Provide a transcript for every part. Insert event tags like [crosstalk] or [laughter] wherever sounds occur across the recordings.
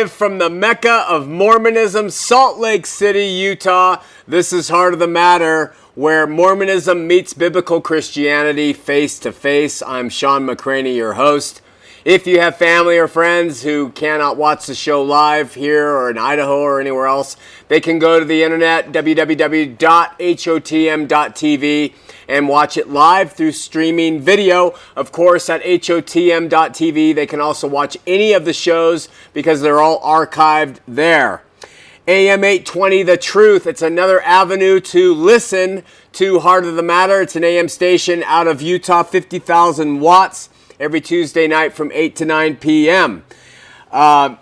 Live from the Mecca of Mormonism, Salt Lake City, Utah. This is Heart of the Matter, where Mormonism meets biblical Christianity face to face. I'm Shawn McCraney, your host. If you have family or friends who cannot watch the show live here or in Idaho or anywhere else, they can go to the internet, www.hotm.tv, and watch it live through streaming video. Of course, at hotm.tv, they can also watch any of the shows because they're all archived there. AM 820 The Truth. It's another avenue to listen to Heart of the Matter. It's an AM station out of Utah, 50,000 watts every Tuesday night from 8 to 9 p.m. Uh,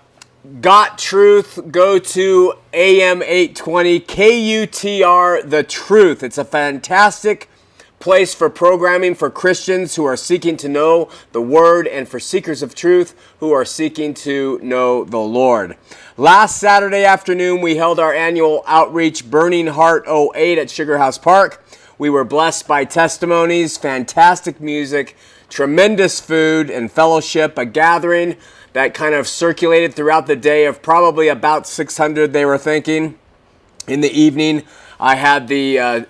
Got Truth, go to AM 820 KUTR The Truth. It's a fantastic place for programming for Christians who are seeking to know the Word and for seekers of truth who are seeking to know the Lord. Last Saturday afternoon, we held our annual outreach Burning Heart 08 at Sugar House Park. We were blessed by testimonies, fantastic music, tremendous food and fellowship, a gathering that kind of circulated throughout the day of probably about 600, they were thinking. In the evening, I had the uh,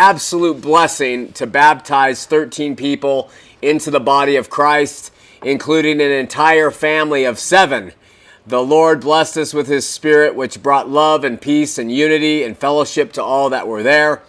absolute blessing to baptize 13 people into the body of Christ, including an entire family of seven. The Lord blessed us with His Spirit, which brought love and peace and unity and fellowship to all that were there.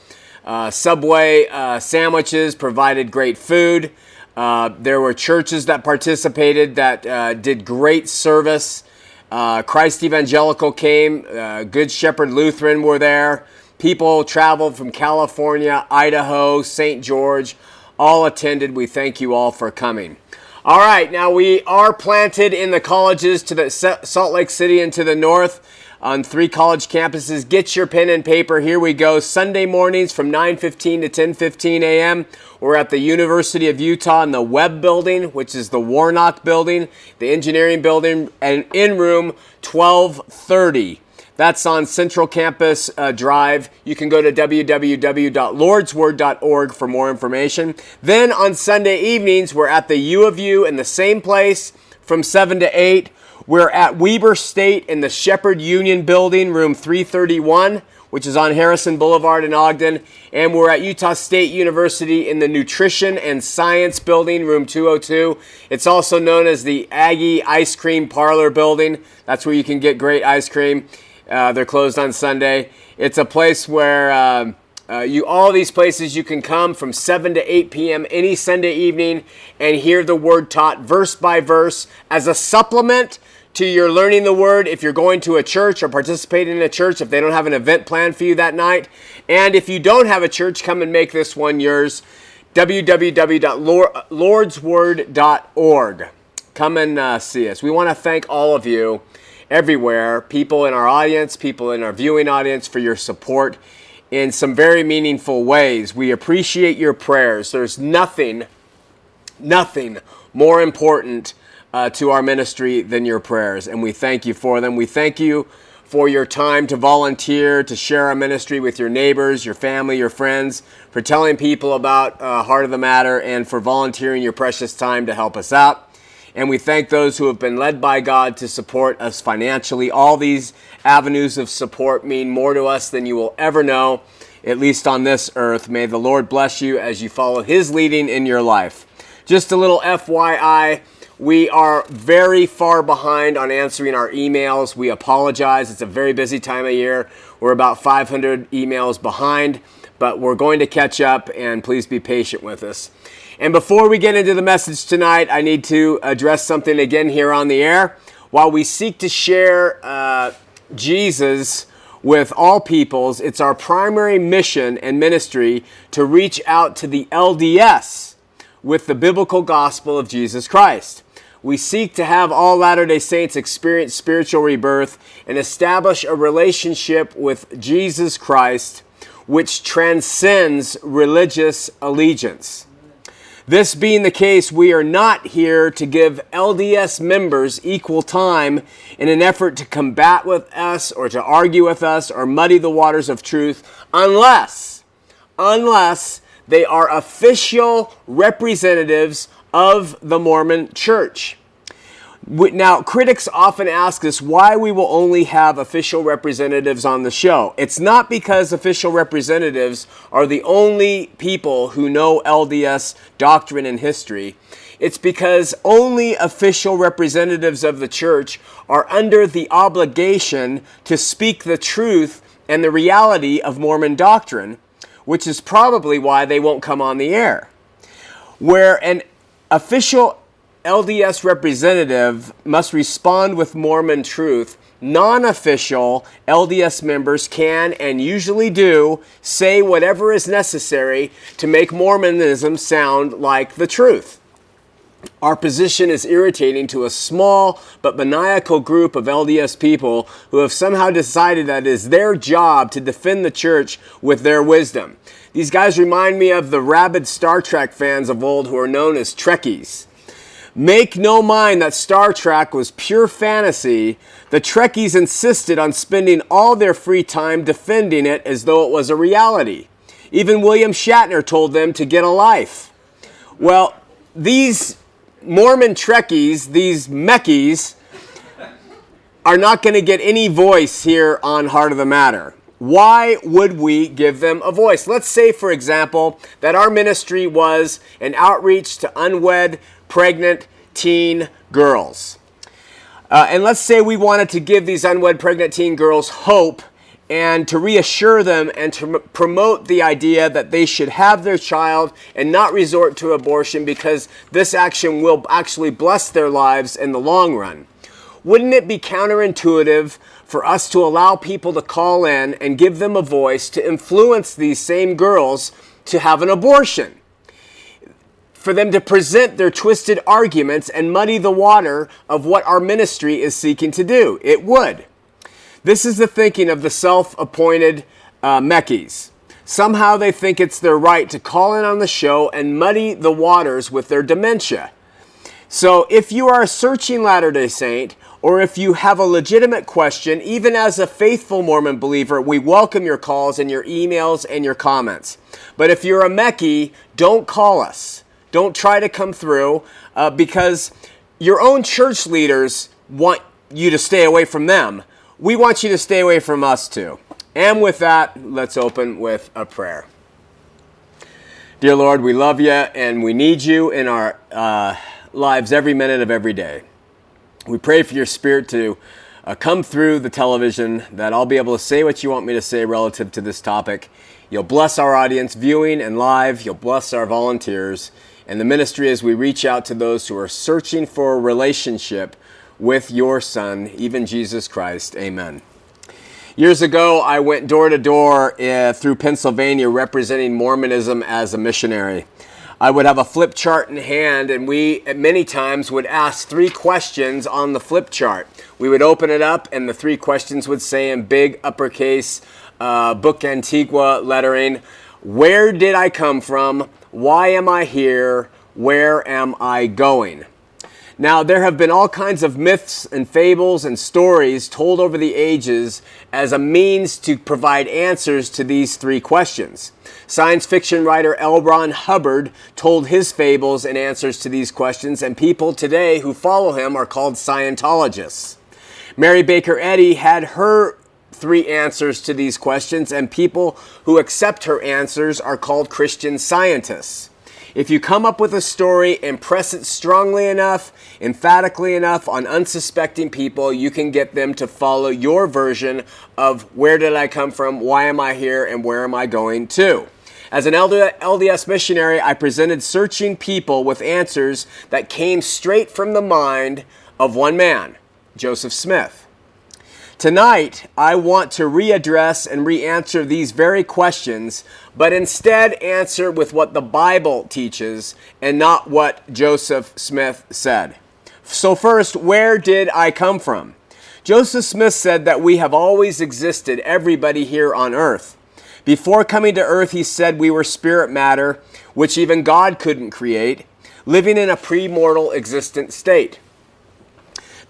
Uh, Subway uh, sandwiches provided great food. Uh, there were churches that participated that uh, did great service. Uh, Christ Evangelical came, uh, Good Shepherd Lutheran were there. People traveled from California, Idaho, St. George, all attended. We thank you all for coming. All right, now we are planted in the colleges to the Salt Lake City and to the north on three college campuses. Get your pen and paper. Here we go. Sunday mornings from 9:15 to 10:15 a.m. We're at the University of Utah in the Webb Building, which is the Warnock Building, the Engineering Building, and in room 1230. That's on Central Campus uh, Drive. You can go to www.lordsword.org for more information. Then on Sunday evenings, we're at the U of U in the same place from 7 to 8. We're at Weber State in the Shepherd Union Building, room 331 which is on Harrison Boulevard in Ogden. And we're at Utah State University in the Nutrition and Science Building, room 202. It's also known as the Aggie Ice Cream Parlor Building. That's where you can get great ice cream. Uh, they're closed on Sunday. It's a place where. Um, uh, you all these places you can come from 7 to 8 p.m. any Sunday evening and hear the word taught verse by verse as a supplement to your learning the word if you're going to a church or participating in a church if they don't have an event planned for you that night. And if you don't have a church, come and make this one yours. www.lordsword.org. Come and uh, see us. We want to thank all of you everywhere, people in our audience, people in our viewing audience, for your support in some very meaningful ways. We appreciate your prayers. There's nothing, nothing more important uh, to our ministry than your prayers, and we thank you for them. We thank you for your time to volunteer, to share our ministry with your neighbors, your family, your friends, for telling people about uh, Heart of the Matter, and for volunteering your precious time to help us out. And we thank those who have been led by God to support us financially. All these avenues of support mean more to us than you will ever know, at least on this earth. May the Lord bless you as you follow His leading in your life. Just a little FYI. We are very far behind on answering our emails. We apologize. It's a very busy time of year. We're about 500 emails behind, but we're going to catch up and please be patient with us. And before we get into the message tonight, I need to address something again here on the air. While we seek to share uh, Jesus with all peoples, it's our primary mission and ministry to reach out to the LDS with the biblical gospel of Jesus Christ. We seek to have all Latter day Saints experience spiritual rebirth and establish a relationship with Jesus Christ which transcends religious allegiance. This being the case, we are not here to give LDS members equal time in an effort to combat with us or to argue with us or muddy the waters of truth unless, unless they are official representatives of the Mormon church. Now, critics often ask us why we will only have official representatives on the show. It's not because official representatives are the only people who know LDS doctrine and history. It's because only official representatives of the church are under the obligation to speak the truth and the reality of Mormon doctrine, which is probably why they won't come on the air. Where an official LDS representative must respond with Mormon truth. Non official LDS members can and usually do say whatever is necessary to make Mormonism sound like the truth. Our position is irritating to a small but maniacal group of LDS people who have somehow decided that it is their job to defend the church with their wisdom. These guys remind me of the rabid Star Trek fans of old who are known as Trekkies. Make no mind that Star Trek was pure fantasy. The Trekkies insisted on spending all their free time defending it as though it was a reality. Even William Shatner told them to get a life. Well, these Mormon Trekkies, these Meckies, are not going to get any voice here on Heart of the Matter. Why would we give them a voice? Let's say, for example, that our ministry was an outreach to unwed pregnant teen girls. Uh, and let's say we wanted to give these unwed pregnant teen girls hope and to reassure them and to m- promote the idea that they should have their child and not resort to abortion because this action will actually bless their lives in the long run. Wouldn't it be counterintuitive for us to allow people to call in and give them a voice to influence these same girls to have an abortion? For them to present their twisted arguments and muddy the water of what our ministry is seeking to do. It would. This is the thinking of the self appointed uh. Somehow they think it's their right to call in on the show and muddy the waters with their dementia. So if you are a searching Latter day Saint, or if you have a legitimate question, even as a faithful Mormon believer, we welcome your calls and your emails and your comments. But if you're a Meckie, don't call us. Don't try to come through uh, because your own church leaders want you to stay away from them. We want you to stay away from us too. And with that, let's open with a prayer. Dear Lord, we love you and we need you in our uh, lives every minute of every day. We pray for your spirit to uh, come through the television, that I'll be able to say what you want me to say relative to this topic. You'll bless our audience viewing and live. You'll bless our volunteers and the ministry as we reach out to those who are searching for a relationship with your Son, even Jesus Christ. Amen. Years ago, I went door to door uh, through Pennsylvania representing Mormonism as a missionary. I would have a flip chart in hand, and we many times would ask three questions on the flip chart. We would open it up, and the three questions would say in big uppercase, uh, Book Antiqua lettering, Where did I come from? Why am I here? Where am I going? Now, there have been all kinds of myths and fables and stories told over the ages as a means to provide answers to these three questions. Science fiction writer L. Ron Hubbard told his fables and answers to these questions, and people today who follow him are called Scientologists. Mary Baker Eddy had her three answers to these questions, and people who accept her answers are called Christian scientists. If you come up with a story and press it strongly enough, emphatically enough on unsuspecting people, you can get them to follow your version of where did I come from, why am I here, and where am I going to. As an LDS missionary, I presented searching people with answers that came straight from the mind of one man, Joseph Smith. Tonight, I want to readdress and re answer these very questions, but instead answer with what the Bible teaches and not what Joseph Smith said. So, first, where did I come from? Joseph Smith said that we have always existed, everybody here on earth. Before coming to earth, he said we were spirit matter, which even God couldn't create, living in a premortal existent state.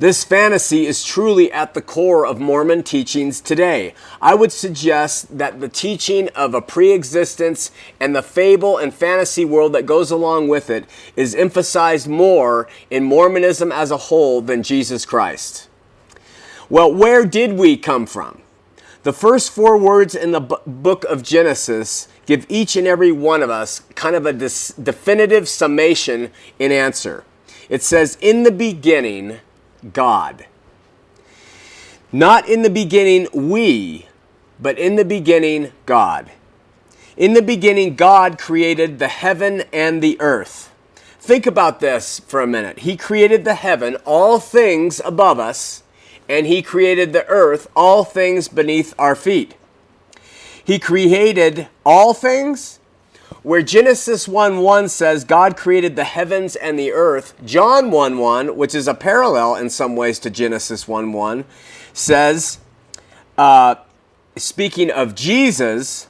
This fantasy is truly at the core of Mormon teachings today. I would suggest that the teaching of a pre existence and the fable and fantasy world that goes along with it is emphasized more in Mormonism as a whole than Jesus Christ. Well, where did we come from? The first four words in the book of Genesis give each and every one of us kind of a definitive summation in answer. It says, In the beginning, God. Not in the beginning, we, but in the beginning, God. In the beginning, God created the heaven and the earth. Think about this for a minute. He created the heaven, all things above us, and He created the earth, all things beneath our feet. He created all things where Genesis 1 1 says God created the heavens and the earth, John 1 1, which is a parallel in some ways to Genesis 1 1, says, uh, speaking of Jesus,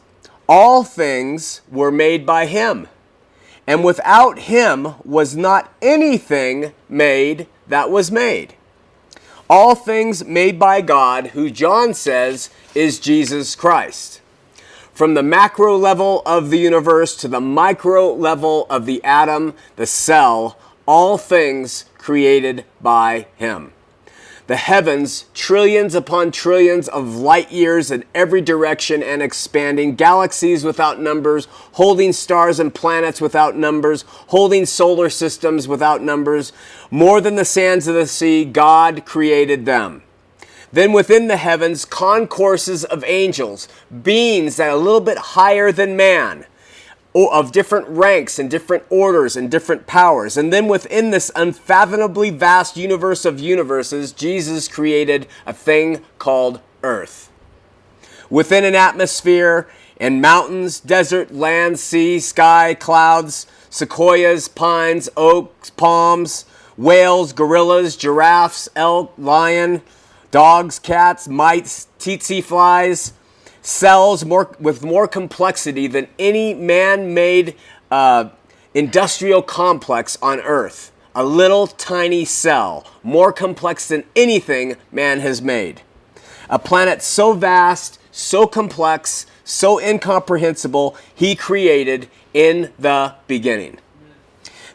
all things were made by him. And without him was not anything made that was made. All things made by God, who John says is Jesus Christ from the macro level of the universe to the micro level of the atom, the cell, all things created by Him. The heavens, trillions upon trillions of light years in every direction and expanding, galaxies without numbers, holding stars and planets without numbers, holding solar systems without numbers, more than the sands of the sea, God created them. Then within the heavens, concourses of angels, beings that are a little bit higher than man, of different ranks and different orders and different powers. And then within this unfathomably vast universe of universes, Jesus created a thing called earth. Within an atmosphere and mountains, desert, land, sea, sky, clouds, sequoias, pines, oaks, palms, whales, gorillas, giraffes, elk, lion, dogs, cats, mites, tsetse flies, cells more, with more complexity than any man made uh, industrial complex on Earth. A little tiny cell, more complex than anything man has made. A planet so vast, so complex, so incomprehensible, he created in the beginning.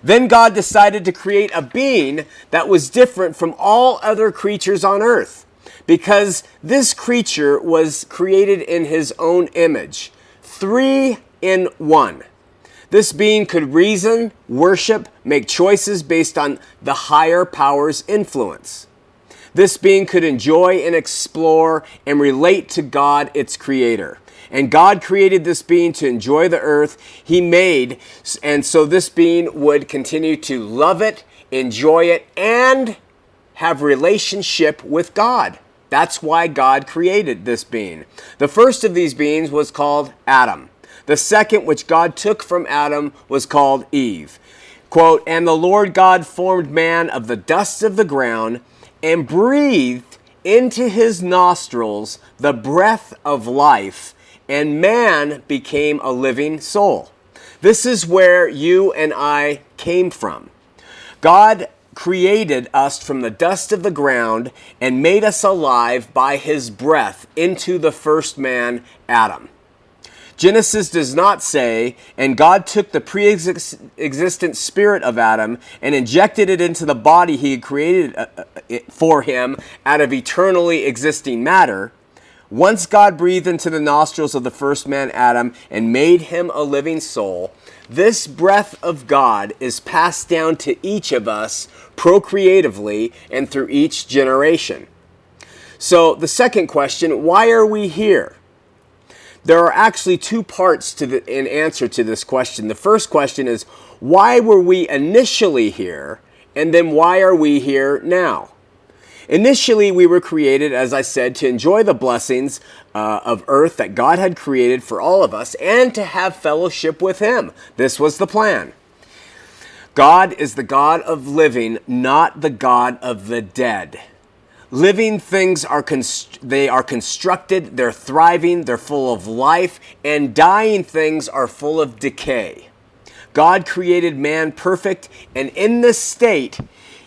Then God decided to create a being that was different from all other creatures on earth because this creature was created in his own image. Three in one. This being could reason, worship, make choices based on the higher power's influence. This being could enjoy and explore and relate to God, its creator. And God created this being to enjoy the earth He made, and so this being would continue to love it, enjoy it, and have relationship with God. That's why God created this being. The first of these beings was called Adam. The second, which God took from Adam, was called Eve. Quote, And the Lord God formed man of the dust of the ground and breathed into his nostrils the breath of life, and man became a living soul. This is where you and I came from. God created us from the dust of the ground and made us alive by his breath into the first man, Adam. Genesis does not say, and God took the pre existent spirit of Adam and injected it into the body he had created uh, uh, for him out of eternally existing matter. Once God breathed into the nostrils of the first man, Adam, and made him a living soul, this breath of God is passed down to each of us procreatively and through each generation. So, the second question why are we here? There are actually two parts to the in answer to this question. The first question is why were we initially here? And then why are we here now? Initially, we were created, as I said, to enjoy the blessings uh, of earth that God had created for all of us and to have fellowship with Him. This was the plan. God is the God of living, not the God of the dead. Living things are const- they are constructed, they're thriving, they're full of life, and dying things are full of decay. God created man perfect, and in this state,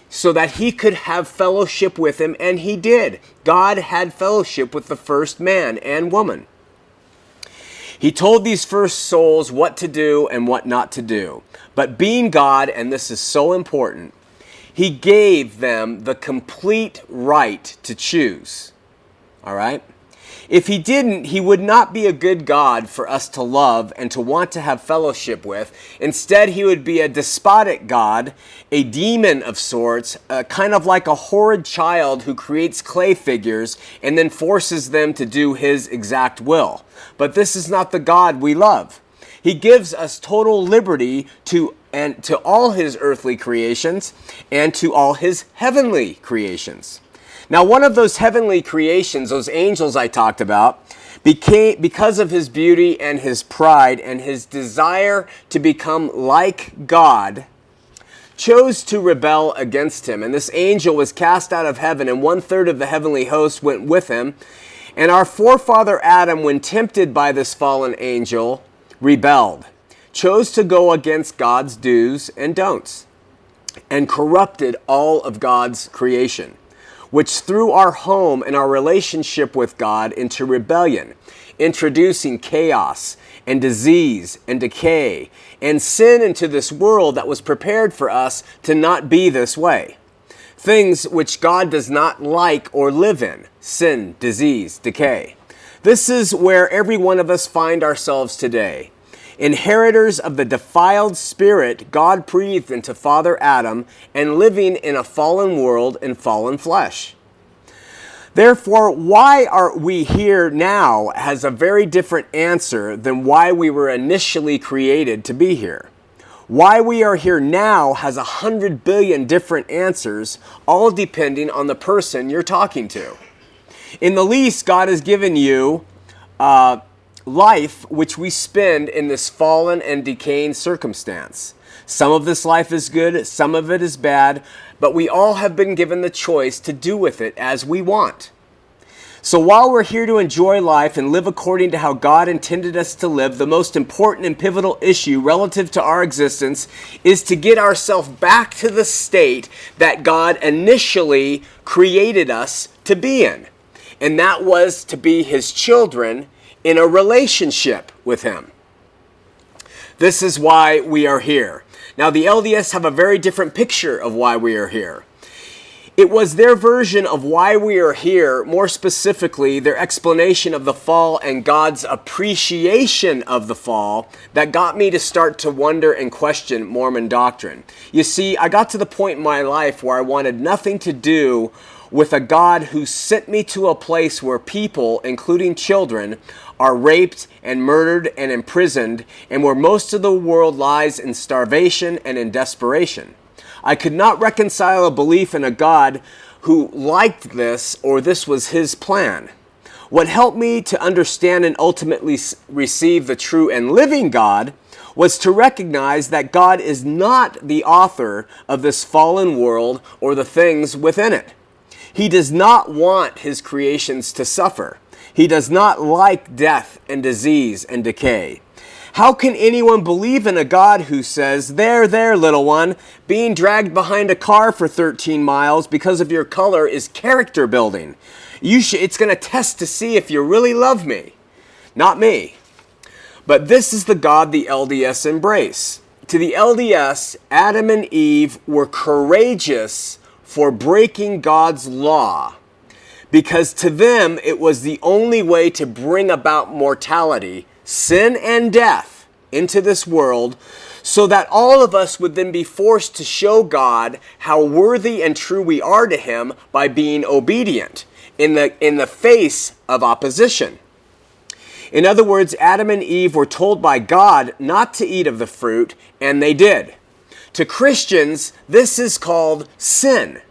so that he could have fellowship with him, and he did. God had fellowship with the first man and woman. He told these first souls what to do and what not to do. But being God, and this is so important, he gave them the complete right to choose. All right? If he didn't, he would not be a good God for us to love and to want to have fellowship with. Instead, he would be a despotic God, a demon of sorts, uh, kind of like a horrid child who creates clay figures and then forces them to do his exact will. But this is not the God we love. He gives us total liberty to and to all his earthly creations and to all his heavenly creations. Now, one of those heavenly creations, those angels I talked about, became because of his beauty and his pride and his desire to become like God, chose to rebel against him. And this angel was cast out of heaven, and one third of the heavenly host went with him. And our forefather Adam, when tempted by this fallen angel, rebelled, chose to go against God's do's and don'ts, and corrupted all of God's creation which threw our home and our relationship with God into rebellion, introducing chaos and disease and decay and sin into this world that was prepared for us to not be this way. Things which God does not like or live in sin, disease, decay. This is where every one of us find ourselves today inheritors of the defiled spirit God breathed into Father Adam, and living in a fallen world and fallen flesh. Therefore, why are we here now has a very different answer than why we were initially created to be here. Why we are here now has a hundred billion different answers, all depending on the person you're talking to. In the least, God has given you uh, life which we spend in this fallen and decaying circumstance. Some of this life is good, some of it is bad, but we all have been given the choice to do with it as we want. So while we're here to enjoy life and live according to how God intended us to live, the most important and pivotal issue relative to our existence is to get ourselves back to the state that God initially created us to be in. And that was to be His children in a relationship with Him. This is why we are here. Now, the LDS have a very different picture of why we are here. It was their version of why we are here, more specifically, their explanation of the fall and God's appreciation of the fall, that got me to start to wonder and question Mormon doctrine. You see, I got to the point in my life where I wanted nothing to do with a God who sent me to a place where people, including children, are raped and murdered and imprisoned, and where most of the world lies in starvation and in desperation. I could not reconcile a belief in a God who liked this or this was his plan. What helped me to understand and ultimately receive the true and living God was to recognize that God is not the author of this fallen world or the things within it. He does not want his creations to suffer. He does not like death and disease and decay. How can anyone believe in a God who says, There, there, little one, being dragged behind a car for 13 miles because of your color is character building? You sh- it's going to test to see if you really love me. Not me. But this is the God the LDS embrace. To the LDS, Adam and Eve were courageous for breaking God's law because to them it was the only way to bring about mortality, sin, and death into this world so that all of us would then be forced to show God how worthy and true we are to Him by being obedient in the, in the face of opposition. In other words, Adam and Eve were told by God not to eat of the fruit, and they did. To Christians, this is called sin.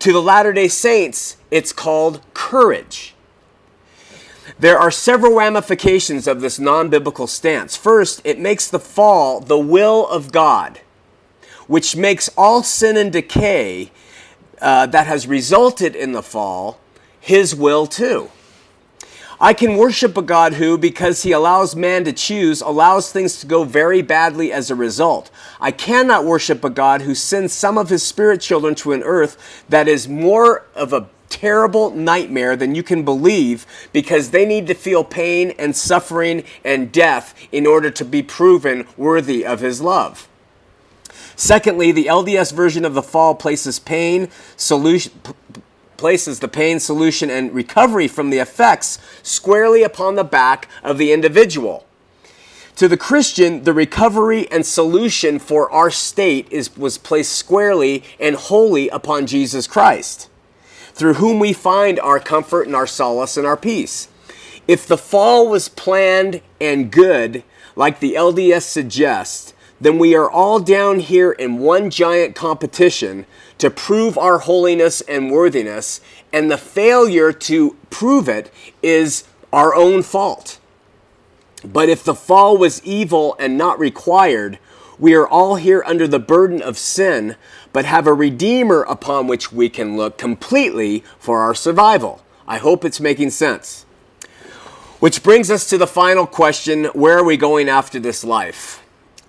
To the Latter day Saints, it's called courage. There are several ramifications of this non biblical stance. First, it makes the fall the will of God, which makes all sin and decay uh, that has resulted in the fall his will too. I can worship a God who, because he allows man to choose, allows things to go very badly as a result. I cannot worship a God who sends some of his spirit children to an earth that is more of a terrible nightmare than you can believe because they need to feel pain and suffering and death in order to be proven worthy of his love. Secondly, the LDS version of the fall places pain, solution, places the pain, solution, and recovery from the effects squarely upon the back of the individual. To the Christian, the recovery and solution for our state is, was placed squarely and wholly upon Jesus Christ, through whom we find our comfort and our solace and our peace. If the fall was planned and good, like the LDS suggests, then we are all down here in one giant competition to prove our holiness and worthiness, and the failure to prove it is our own fault. But if the fall was evil and not required, we are all here under the burden of sin, but have a Redeemer upon which we can look completely for our survival. I hope it's making sense. Which brings us to the final question where are we going after this life?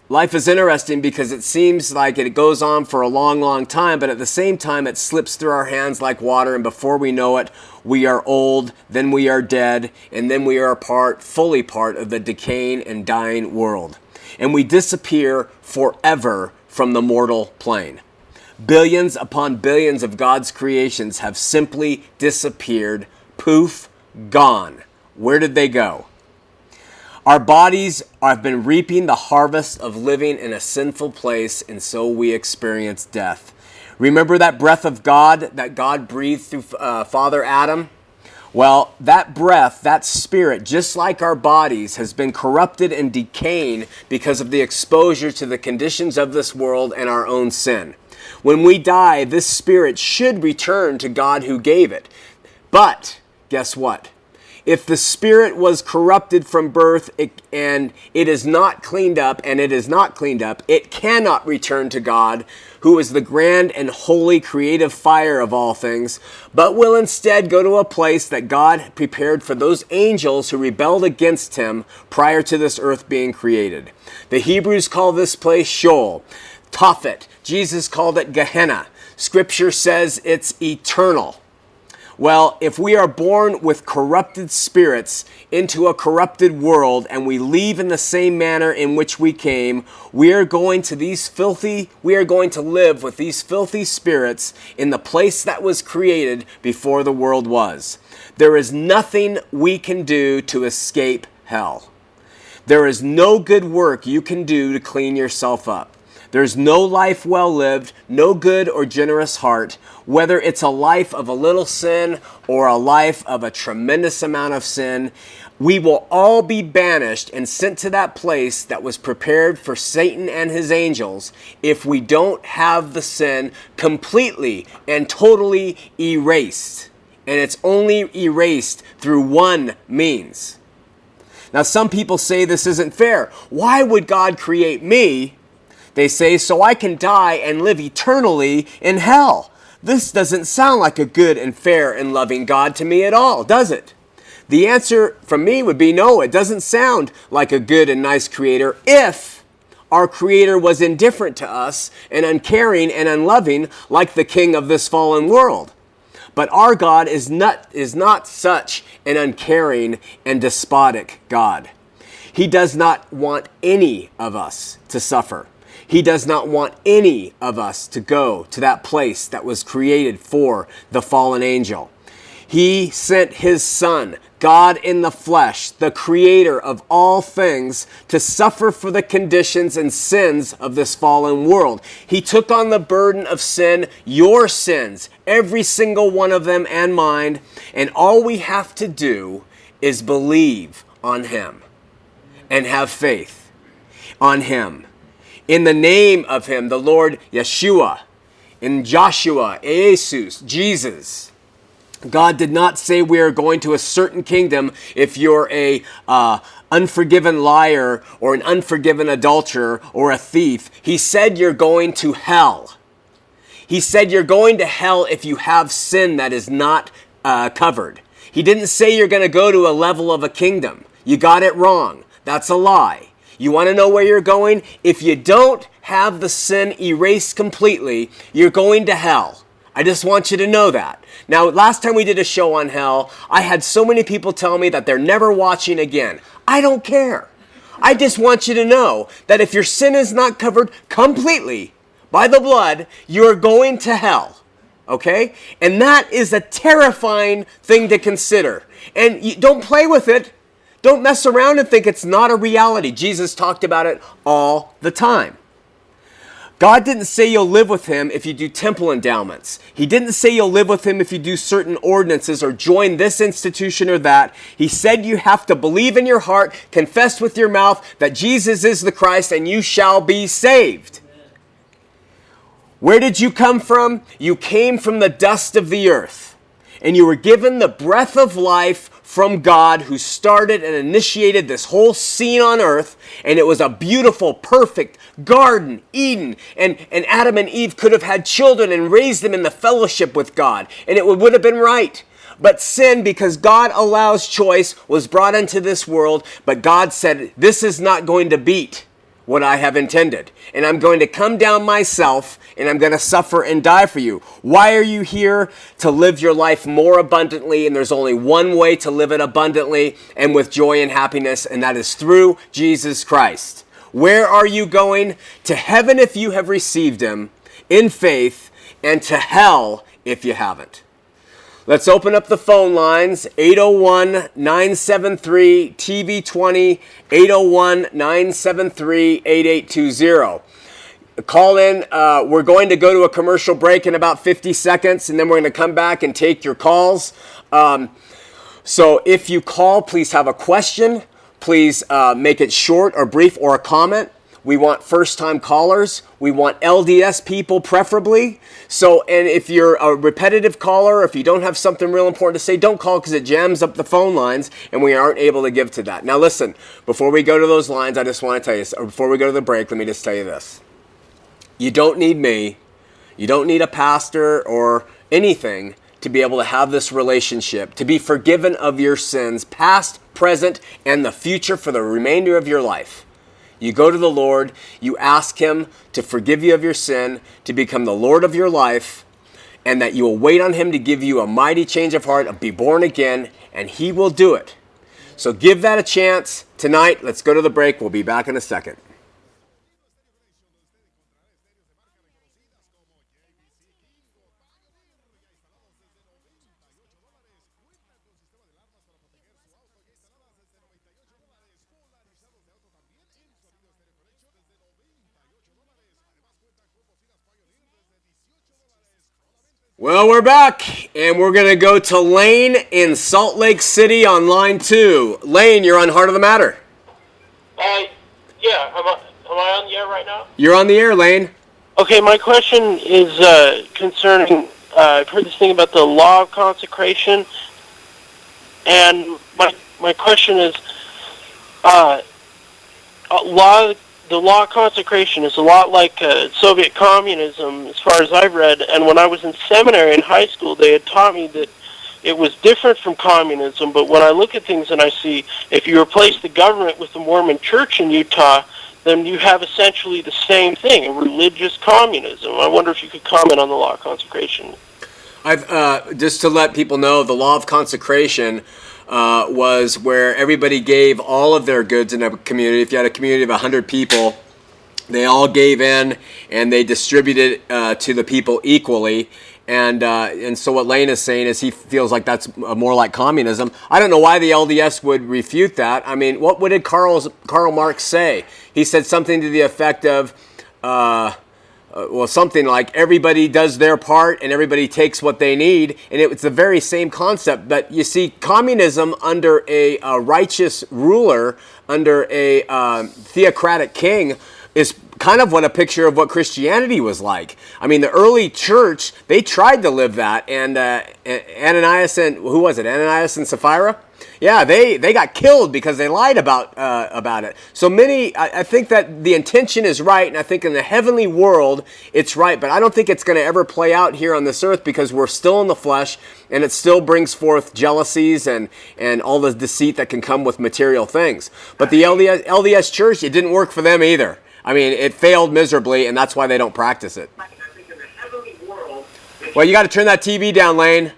Life is interesting because it seems like it goes on for a long, long time, but at the same time, it slips through our hands like water, and before we know it, we are old, then we are dead, and then we are part, fully part of the decaying and dying world. And we disappear forever from the mortal plane. Billions upon billions of God's creations have simply disappeared, poof, gone. Where did they go? Our bodies have been reaping the harvest of living in a sinful place, and so we experience death. Remember that breath of God that God breathed through uh, Father Adam? Well, that breath, that spirit, just like our bodies, has been corrupted and decaying because of the exposure to the conditions of this world and our own sin. When we die, this spirit should return to God who gave it. But guess what? If the spirit was corrupted from birth it, and it is not cleaned up, and it is not cleaned up, it cannot return to God, who is the grand and holy creative fire of all things, but will instead go to a place that God prepared for those angels who rebelled against him prior to this earth being created. The Hebrews call this place Sheol, Tophet. Jesus called it Gehenna. Scripture says it's eternal. Well, if we are born with corrupted spirits into a corrupted world and we leave in the same manner in which we came, we are going to these filthy, we are going to live with these filthy spirits in the place that was created before the world was. There is nothing we can do to escape hell. There is no good work you can do to clean yourself up. There's no life well lived, no good or generous heart, whether it's a life of a little sin or a life of a tremendous amount of sin. We will all be banished and sent to that place that was prepared for Satan and his angels if we don't have the sin completely and totally erased. And it's only erased through one means. Now, some people say this isn't fair. Why would God create me they say, so I can die and live eternally in hell. This doesn't sound like a good and fair and loving God to me at all, does it? The answer from me would be no, it doesn't sound like a good and nice creator if our creator was indifferent to us and uncaring and unloving like the king of this fallen world. But our God is not, is not such an uncaring and despotic God. He does not want any of us to suffer. He does not want any of us to go to that place that was created for the fallen angel. He sent his son, God in the flesh, the creator of all things, to suffer for the conditions and sins of this fallen world. He took on the burden of sin, your sins, every single one of them and mine, and all we have to do is believe on him and have faith on him. In the name of him, the Lord Yeshua, in Joshua, Jesus, Jesus. God did not say we are going to a certain kingdom if you're a uh, unforgiven liar or an unforgiven adulterer or a thief. He said you're going to hell. He said you're going to hell if you have sin that is not uh, covered. He didn't say you're going to go to a level of a kingdom. You got it wrong. That's a lie. You want to know where you're going? If you don't have the sin erased completely, you're going to hell. I just want you to know that. Now, last time we did a show on hell, I had so many people tell me that they're never watching again. I don't care. I just want you to know that if your sin is not covered completely by the blood, you are going to hell. Okay? And that is a terrifying thing to consider. And don't play with it. Don't mess around and think it's not a reality. Jesus talked about it all the time. God didn't say you'll live with him if you do temple endowments. He didn't say you'll live with him if you do certain ordinances or join this institution or that. He said you have to believe in your heart, confess with your mouth that Jesus is the Christ, and you shall be saved. Where did you come from? You came from the dust of the earth, and you were given the breath of life from God who started and initiated this whole scene on earth. And it was a beautiful, perfect garden, Eden. And, and Adam and Eve could have had children and raised them in the fellowship with God. And it would, would have been right. But sin, because God allows choice, was brought into this world. But God said, This is not going to beat what I have intended. And I'm going to come down myself and I'm going to suffer and die for you. Why are you here? To live your life more abundantly. And there's only one way to live it abundantly and with joy and happiness, and that is through Jesus Christ. Where are you going? To heaven if you have received him in faith, and to hell if you haven't. Let's open up the phone lines 801 973 TV20, 801 973 8820. Call in. Uh, we're going to go to a commercial break in about 50 seconds, and then we're going to come back and take your calls. Um, so if you call, please have a question. Please uh, make it short or brief or a comment. We want first time callers. We want LDS people, preferably. So, and if you're a repetitive caller, if you don't have something real important to say, don't call because it jams up the phone lines and we aren't able to give to that. Now, listen, before we go to those lines, I just want to tell you, or before we go to the break, let me just tell you this. You don't need me, you don't need a pastor or anything to be able to have this relationship, to be forgiven of your sins, past, present, and the future for the remainder of your life. You go to the Lord, you ask Him to forgive you of your sin, to become the Lord of your life, and that you will wait on Him to give you a mighty change of heart, of be born again, and He will do it. So give that a chance tonight. Let's go to the break. We'll be back in a second. Well, we're back, and we're going to go to Lane in Salt Lake City on line two. Lane, you're on Heart of the Matter. Uh, yeah, am I, am I on the air right now? You're on the air, Lane. Okay, my question is uh, concerning, uh, I've heard this thing about the law of consecration, and my, my question is, uh, law the law of consecration is a lot like uh, Soviet communism, as far as I've read. And when I was in seminary in high school, they had taught me that it was different from communism. But when I look at things and I see if you replace the government with the Mormon Church in Utah, then you have essentially the same thing, a religious communism. I wonder if you could comment on the law of consecration. I've uh, just to let people know the law of consecration uh, was where everybody gave all of their goods in a community. If you had a community of 100 people, they all gave in and they distributed uh, to the people equally. And, uh, and so what Lane is saying is he feels like that's more like communism. I don't know why the LDS would refute that. I mean, what, what did Karl's, Karl Marx say? He said something to the effect of, uh, uh, well, something like everybody does their part and everybody takes what they need. And it, it's the very same concept. But you see, communism under a, a righteous ruler, under a um, theocratic king, is kind of what a picture of what Christianity was like. I mean, the early church, they tried to live that. And uh, Ananias and, who was it? Ananias and Sapphira? Yeah, they, they got killed because they lied about uh, about it. So many, I, I, think that the intention is right, and I think in the heavenly world it's right. But I don't think it's going to ever play out here on this earth because we're still in the flesh, and it still brings forth jealousies and and all the deceit that can come with material things. But the LDS, LDS Church, it didn't work for them either. I mean, it failed miserably, and that's why they don't practice it. Well, you got to turn that TV down, Lane.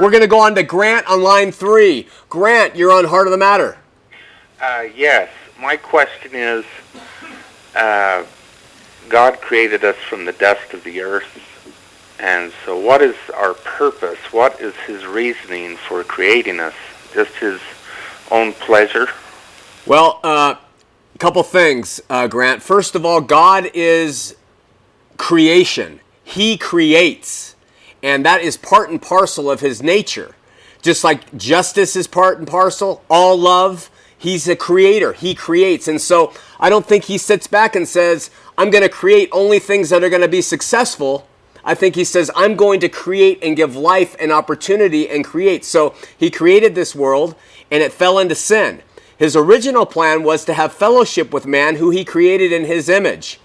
We're going to go on to Grant on line three. Grant, you're on Heart of the Matter. Uh, yes. My question is uh, God created us from the dust of the earth. And so, what is our purpose? What is His reasoning for creating us? Just His own pleasure? Well, a uh, couple things, uh, Grant. First of all, God is creation, He creates and that is part and parcel of his nature. Just like justice is part and parcel, all love, he's a creator. He creates. And so I don't think he sits back and says, I'm going to create only things that are going to be successful. I think he says, I'm going to create and give life and opportunity and create. So he created this world and it fell into sin. His original plan was to have fellowship with man who he created in his image.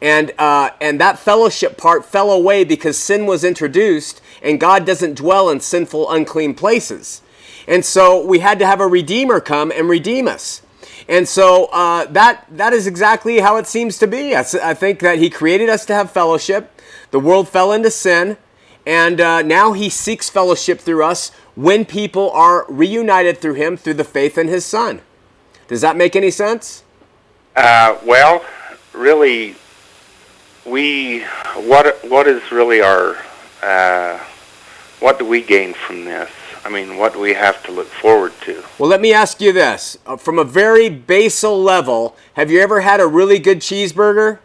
And, uh, and that fellowship part fell away because sin was introduced, and God doesn't dwell in sinful, unclean places. And so we had to have a Redeemer come and redeem us. And so uh, that, that is exactly how it seems to be. I, I, think that He created us to have fellowship. The world fell into sin, and uh, now He seeks fellowship through us when people are reunited through Him through the faith in His Son. Does that make any sense? Uh, well, really, we what what is really our uh, what do we gain from this? I mean, what do we have to look forward to? Well, let me ask you this: uh, from a very basal level, have you ever had a really good cheeseburger?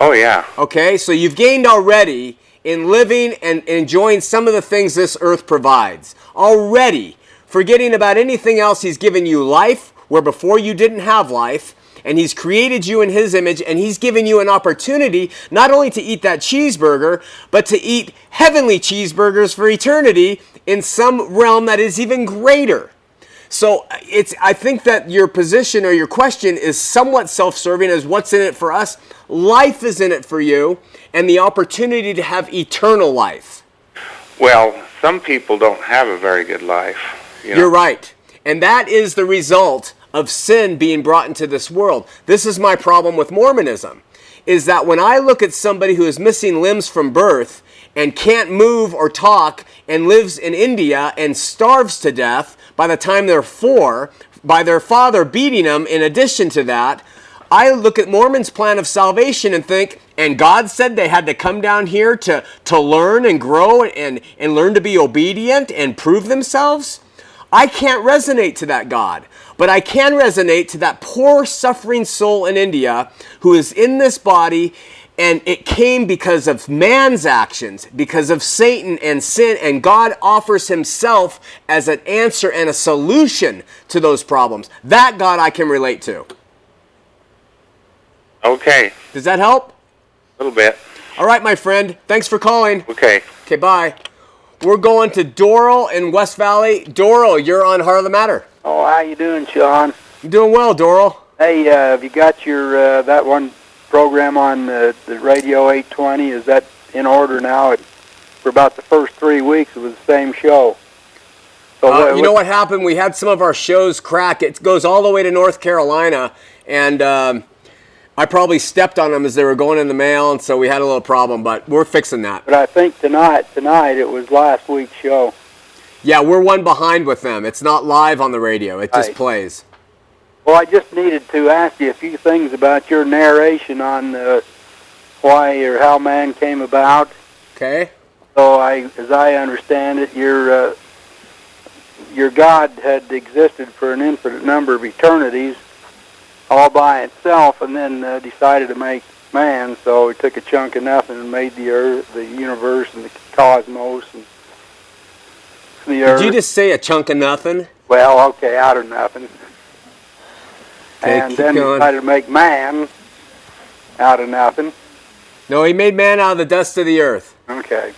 Oh yeah. Okay, so you've gained already in living and enjoying some of the things this earth provides. Already, forgetting about anything else, He's given you life where before you didn't have life and He's created you in His image, and He's given you an opportunity not only to eat that cheeseburger, but to eat heavenly cheeseburgers for eternity in some realm that is even greater. So it's I think that your position or your question is somewhat self-serving as what's in it for us. Life is in it for you and the opportunity to have eternal life. Well, some people don't have a very good life. You know? You're right. And that is the result of sin being brought into this world. This is my problem with Mormonism is that when I look at somebody who is missing limbs from birth and can't move or talk and lives in India and starves to death by the time they're 4 by their father beating them in addition to that, I look at Mormon's plan of salvation and think, and God said they had to come down here to, to learn and grow and, and learn to be obedient and prove themselves? I can't resonate to that God. But I can resonate to that poor suffering soul in India who is in this body and it came because of man's actions, because of Satan and sin, and God offers himself as an answer and a solution to those problems. That God I can relate to. Okay. Does that help? A little bit. All right, my friend. Thanks for calling. Okay. Okay, bye. We're going to Doral in West Valley. Doral, you're on Heart of the Matter. Oh, how you doing, Shawn? I'm doing well, Doral. Hey, uh, have you got your uh, that one program on uh, the radio 820? Is that in order now? It, for about the first three weeks, it was the same show. So uh, what, you know what happened? We had some of our shows crack. It goes all the way to North Carolina, and um, I probably stepped on them as they were going in the mail, and so we had a little problem. But we're fixing that. But I think tonight, tonight it was last week's show. Yeah, we're one behind with them. It's not live on the radio. It just right. plays. Well, I just needed to ask you a few things about your narration on uh, why or how man came about. Okay. So I, as I understand it, your uh, your God had existed for an infinite number of eternities, all by itself, and then uh, decided to make man. So he took a chunk of nothing and made the earth, the universe, and the cosmos, and the earth. Did you just say a chunk of nothing? Well, okay, out of nothing. Okay, and then going. decided to make man out of nothing. No, he made man out of the dust of the earth. Okay.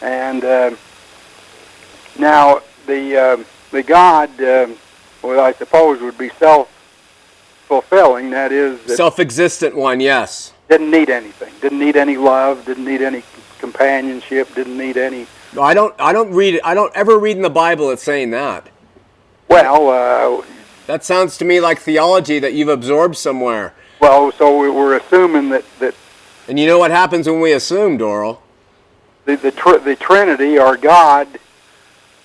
And uh, now the uh, the God, uh, well, I suppose would be self-fulfilling. That is, that Self-existent one, yes. didn't need anything. Didn't need any love. Didn't need any companionship. Didn't need any. No, I don't. I don't read it. I don't ever read in the Bible it's saying that. Well, uh, That sounds to me like theology that you've absorbed somewhere. well. So we- we're assuming that that And you know what happens when we assume, Doral? the the, tr- the Trinity or God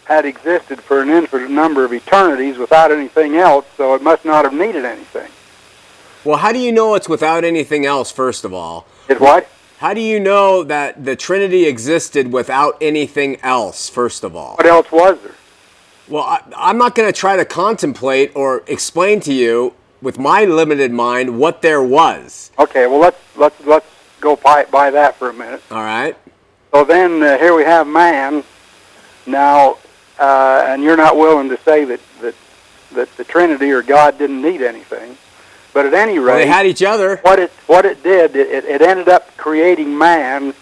had existed for an infinite number of eternities without anything else. So it must not have needed anything. Well, how do you know it's without anything else? First of all, It what? how do you know that the Trinity existed without anything else? First of all, What else was there? well, I, I'm not going to try to contemplate or explain to you with my limited mind what there was. Okay, well let's let's let's go by, by that for a minute. All right. So then uh, here we have man. Now, uh, and you're not willing to say that that that the Trinity or God didn't need anything, but at any Well, rate, they had each other. what it what it did, it, it, ended up creating man,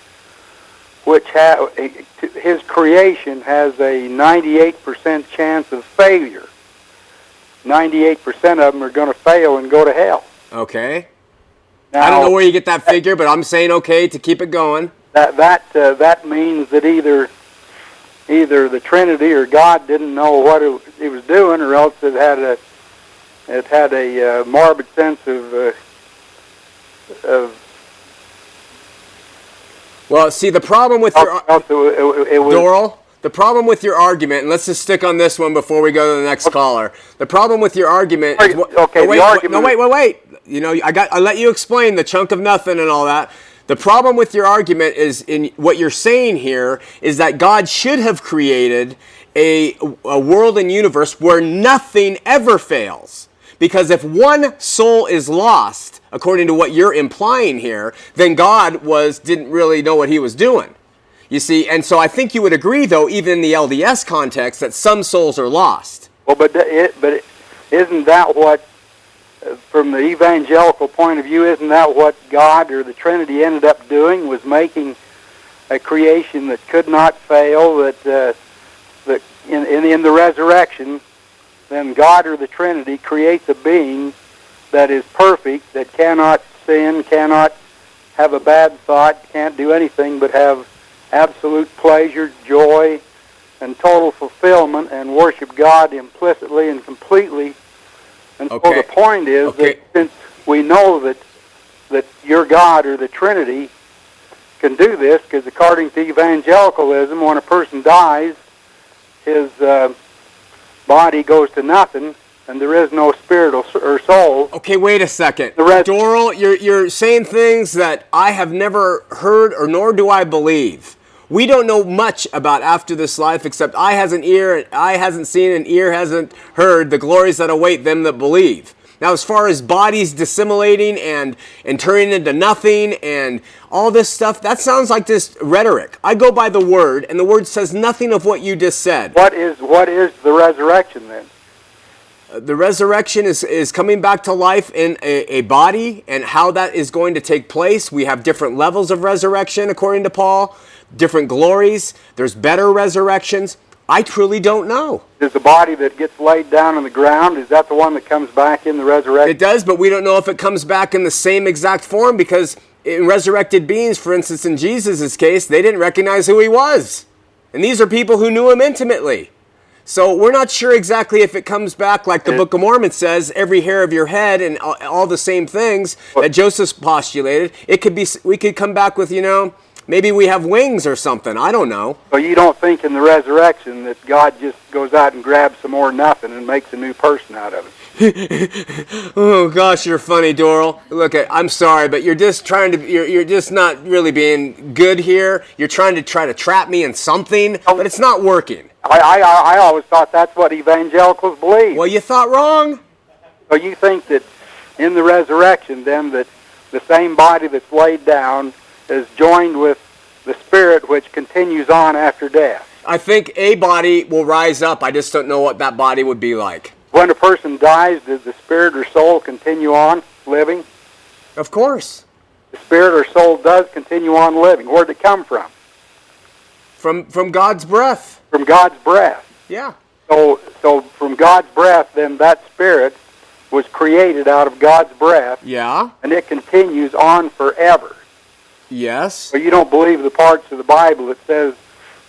which ha- his creation has a 98% chance of failure. 98% of them are going to fail and go to hell. Okay. Now, I don't know where you get that figure, but I'm saying okay to keep it going. that that uh, that means that either either the Trinity or God didn't know what it, it was doing, or else it had a it had a uh, morbid sense of uh, of Well, see, the problem with your else it, it, was Doral, the problem with your argument, and let's just stick on this one before we go to the next caller. The problem with your argument is okay, wait, argument no, wait, wait, wait. You know, I got, I let you explain the chunk of nothing and all that. The problem with your argument is in what you're saying here is that God should have created a, a world and universe where nothing ever fails. Because if one soul is lost, according to what you're implying here, then God was didn't really know what he was doing. You see, and so I think you would agree, though, even in the LDS context, that some souls are lost. well, but it but isn't that what from the evangelical point of view, isn't that what God or the Trinity ended up doing? Was making a creation that could not fail. That uh, that in, in in the resurrection, then God or the Trinity creates a being that is perfect, that cannot sin, cannot have a bad thought, can't do anything but have absolute pleasure, joy, and total fulfillment, and worship God implicitly and completely. And so the point is Okay. that since we know that that your God or the Trinity can do this, because according to evangelicalism, when a person dies, his uh, body goes to nothing, and there is no spirit or soul. Okay, wait a second. The res- Doral, you're, you're saying things that I have never heard or nor do I believe. We don't know much about after this life except eye hasn't ear, eye hasn't seen, and ear hasn't heard the glories that await them that believe. Now, as far as bodies dissimilating and, and turning into nothing and all this stuff, that sounds like just rhetoric. I go by the word, and the word says nothing of what you just said. What is what is the resurrection then? Uh, the resurrection is, is coming back to life in a, a body and how that is going to take place. We have different levels of resurrection, according to Paul, different glories. There's better resurrections. I truly don't know. Is the body that gets laid down on the ground, is that the one that comes back in the resurrection? It does, but we don't know if it comes back in the same exact form because in resurrected beings, for instance, in Jesus' case, they didn't recognize who he was. And these are people who knew him intimately. So we're not sure exactly if it comes back like the. Book of Mormon says, every hair of your head and all, all the same things that Joseph postulated. It could be we could come back with you know Maybe we have wings or something. I don't know. So you don't think in the resurrection that God just goes out and grabs some more nothing and makes a new person out of it? [laughs] oh gosh, you're funny, Doral. Look, I'm sorry, but you're just trying to. You're, you're just not really being good here. You're trying to try to trap me in something, but it's not working. I, I, I always thought that's what evangelicals believe. Well, you thought wrong. So you think that in the resurrection, then, that the same body that's laid down is joined with the spirit which continues on after death. I think a body will rise up. I just don't know what that body would be like. When a person dies, does the spirit or soul continue on living? Of course. The spirit or soul does continue on living. Where'd it come from? From from God's breath. From God's breath. Yeah. So so from God's breath, then that spirit was created out of God's breath. Yeah. And it continues on forever. Yes. But you don't believe the parts of the Bible that says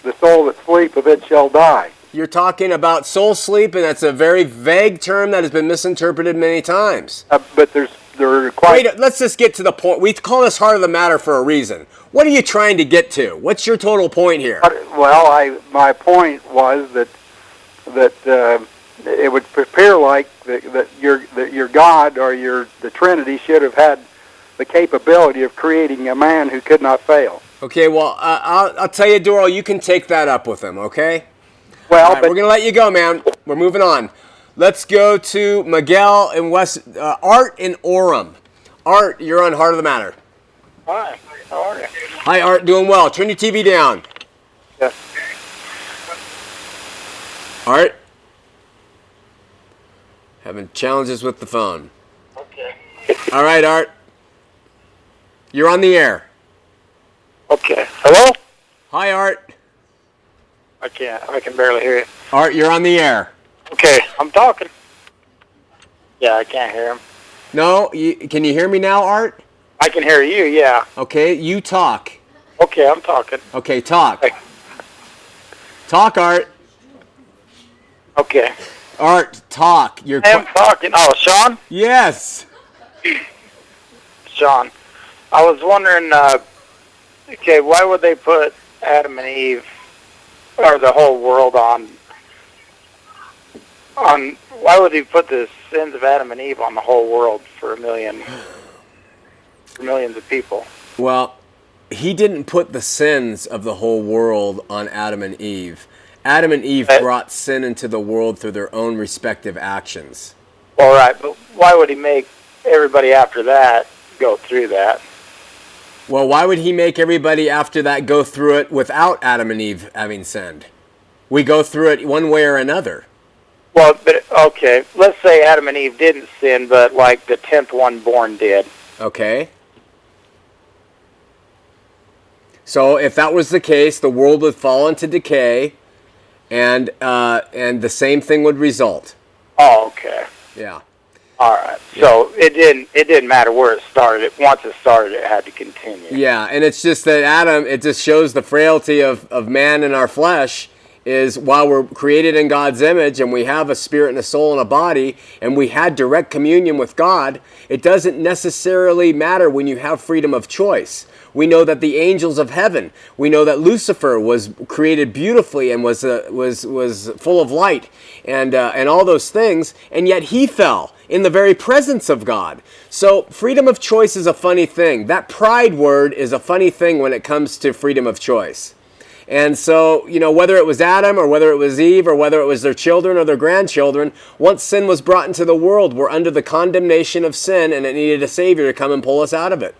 the soul that sleepeth it shall die. You're talking about soul sleep, and that's a very vague term that has been misinterpreted many times. Uh, but there's there are quite. Wait, let's just get to the point. We call this heart of the matter for a reason. What are you trying to get to? What's your total point here? Well, I my point was that that uh, it would appear like that, that your that your God or your the Trinity should have had the capability of creating a man who could not fail. Okay, well, uh, I'll, I'll tell you, Doral, you can take that up with him, okay? Well, right, we're going to let you go, man. We're moving on. Let's go to Miguel in West, uh, Art in Orem. Art, you're on Heart of the Matter. Hi, how are you? Hi, Art, doing well. Turn your TV down. Yes. Art? Having challenges with the phone. Okay. All right, Art. You're on the air. Okay. Hello? Hi, Art. I can't. I can barely hear you. Art, you're on the air. Okay, I'm talking. Yeah, I can't hear him. No, you, can you hear me now, Art? I can hear you. Yeah. Okay, you talk. Okay, I'm talking. Okay, talk. Hey. Talk, Art. Okay. Art, talk. You're I am talking. Oh, Shawn. yes. Shawn, I was wondering. Uh, okay, why would they put Adam and Eve or the whole world on? On why would he put the sins of Adam and Eve on the whole world for a million, for millions of people? Well, he didn't put the sins of the whole world on Adam and Eve. Adam and Eve Uh, brought sin into the world through their own respective actions. All right, but why would he make everybody after that go through that? Well, why would he make everybody after that go through it without Adam and Eve having sinned? We go through it one way or another. Well, but okay, let's say Adam and Eve didn't sin, but like the tenth one born did. Okay? So if that was the case, the world would fall into decay, and uh, and the same thing would result. Oh, okay. Yeah. All right. So it didn't it didn't matter where it started. Once it started, it had to continue. Yeah, and it's just that Adam, it just shows the frailty of, of man in our flesh. Is while we're created in God's image and we have a spirit and a soul and a body, and we had direct communion with God, it doesn't necessarily matter when you have freedom of choice. We know that the angels of heaven, we know that Lucifer was created beautifully and was uh, was was full of light and uh, and all those things, and yet he fell in the very presence of God. So freedom of choice is a funny thing. That pride word is a funny thing when it comes to freedom of choice. And so, you know, whether it was Adam or whether it was Eve or whether it was their children or their grandchildren, once sin was brought into the world, we're under the condemnation of sin and it needed a Savior to come and pull us out of it.